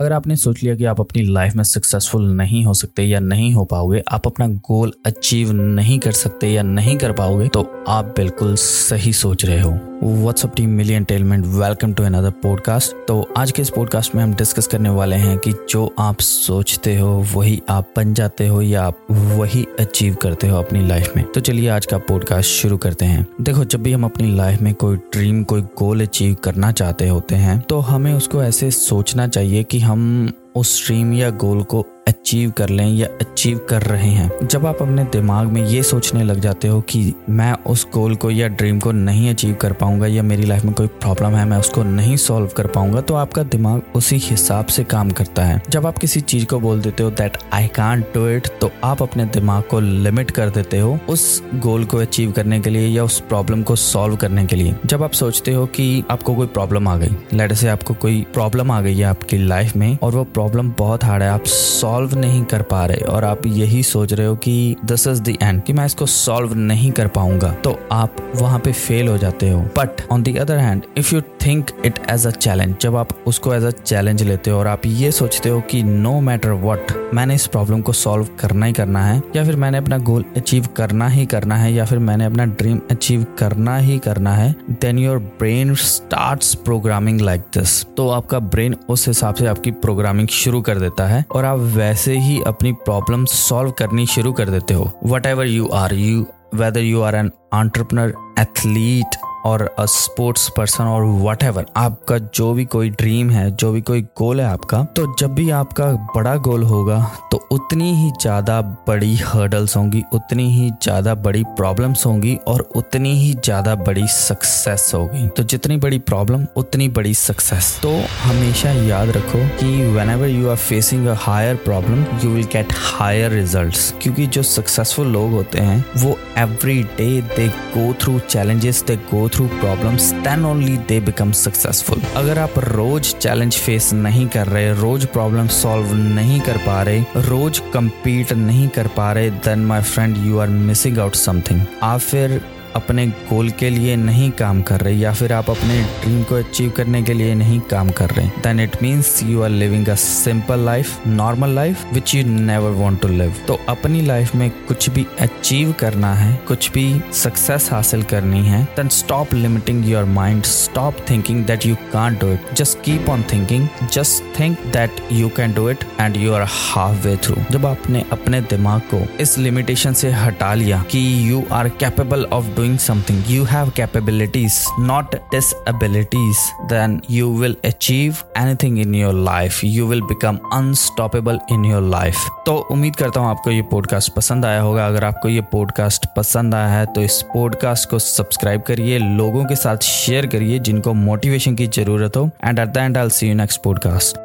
अगर आपने सोच लिया कि आप अपनी लाइफ में सक्सेसफुल नहीं हो सकते या नहीं हो पाओगे, आप अपना गोल अचीव नहीं कर सकते या नहीं कर पाओगे तो आप बिल्कुल सही सोच रहे हो। What's up team million talent welcome to another podcast तो आज के इस पॉडकास्ट में हम डिस्कस करने वाले हैं कि जो आप सोचते हो, वही आप बन जाते हो या आप वही अचीव करते हो अपनी लाइफ में। तो चलिए आज का पॉडकास्ट शुरू करते हैं। देखो, जब भी हम अपनी लाइफ में कोई ड्रीम कोई गोल अचीव करना चाहते होते हैं तो हमें उसको ऐसे सोचना चाहिए कि हम उस ड्रीम या गोल को अचीव कर लें या अचीव कर रहे हैं। जब आप अपने दिमाग में ये सोचने लग जाते हो कि मैं उस गोल को या ड्रीम को नहीं अचीव कर पाऊँगा या मेरी लाइफ में कोई प्रॉब्लम है, मैं उसको नहीं सॉल्व कर पाऊँगा तो आपका दिमाग उसी हिसाब से काम करता है। जब आप किसी चीज़ को बोल देते हो that I can't do it तो आप अपने दिमाग को लिमिट कर देते हो उस गोल को अचीव करने के लिए या उस प्रॉब्लम को सॉल्व करने के लिए। जब आप सोचते हो कि आपको कोई प्रॉब्लम आ गई लेट से आपको कोई प्रॉब्लम आ गई है आपकी लाइफ में और वो प्रॉब्लम बहुत हार्ड है, आप सॉल्व नहीं कर पा रहे और आप यही सोच रहे हो कि दिस इज़ द एंड कि मैं इसको सॉल्व नहीं कर पाऊँगा तो आप वहाँ पे फेल हो जाते हो। But on the other hand if you think it as a challenge जब आप उसको एज अ चैलेंज लेते हो और आप ये सोचते हो कि नो मैटर वट मैंने इस प्रॉब्लम को सॉल्व करना ही करना है, या फिर मैंने अपना गोल अचीव करना ही करना है, या फिर मैंने अपना ड्रीम अचीव करना ही करना है then your brain start programming like this तो आपका ब्रेन उस हिसाब से आपकी प्रोग्रामिंग शुरू कर देता है और आप वैसे ही अपनी प्रॉब्लम सॉल्व करनी शुरू कर देते हो। Whatever you are you whether you are an entrepreneur athlete और अ स्पोर्ट्स पर्सन और वट आपका जो भी कोई ड्रीम है, जो भी कोई गोल है आपका तो जब भी आपका बड़ा गोल होगा तो उतनी ही ज़्यादा बड़ी हर्डल्स होंगी, उतनी ही ज़्यादा बड़ी प्रॉब्लम्स होंगी और उतनी ही ज़्यादा बड़ी सक्सेस होगी। तो जितनी बड़ी प्रॉब्लम उतनी बड़ी सक्सेस तो हमेशा याद रखो कि whenever you are facing a higher problem you will get higher result क्योंकि जो सक्सेसफुल लोग होते हैं, वो every day they go through challenges they go through problems then only they become successful अगर आप रोज चैलेंज फेस नहीं कर रहे, रोज प्रॉब्लम सॉल्व नहीं कर पा रहे, रोज कम्पीट नहीं कर पा रहे then my friend you are missing out something आप फिर अपने गोल के लिए नहीं काम कर रहे या फिर आप अपने ड्रीम को अचीव करने के लिए नहीं काम कर रहे then it means you are living a simple life normal life which you never want to live तो अपनी लाइफ में कुछ भी अचीव करना है, कुछ भी सक्सेस हासिल करनी है then stop limiting your mind stop thinking that you can't do it just keep on thinking just think that you can do it and you are half way through जब आपने अपने दिमाग को इस लिमिटेशन से हटा लिया कि you are capable of doing doing something, you have capabilities, not disabilities, then you will achieve anything in your life. You will become unstoppable in your life. तो उम्मीद करता हूँ आपको ये पॉडकास्ट पसंद आया होगा अगर आपको ये पॉडकास्ट पसंद आया है तो इस पॉडकास्ट को सब्सक्राइब करिए लोगों के साथ शेयर करिए जिनको मोटिवेशन की ज़रूरत हो and at the end I see you next podcast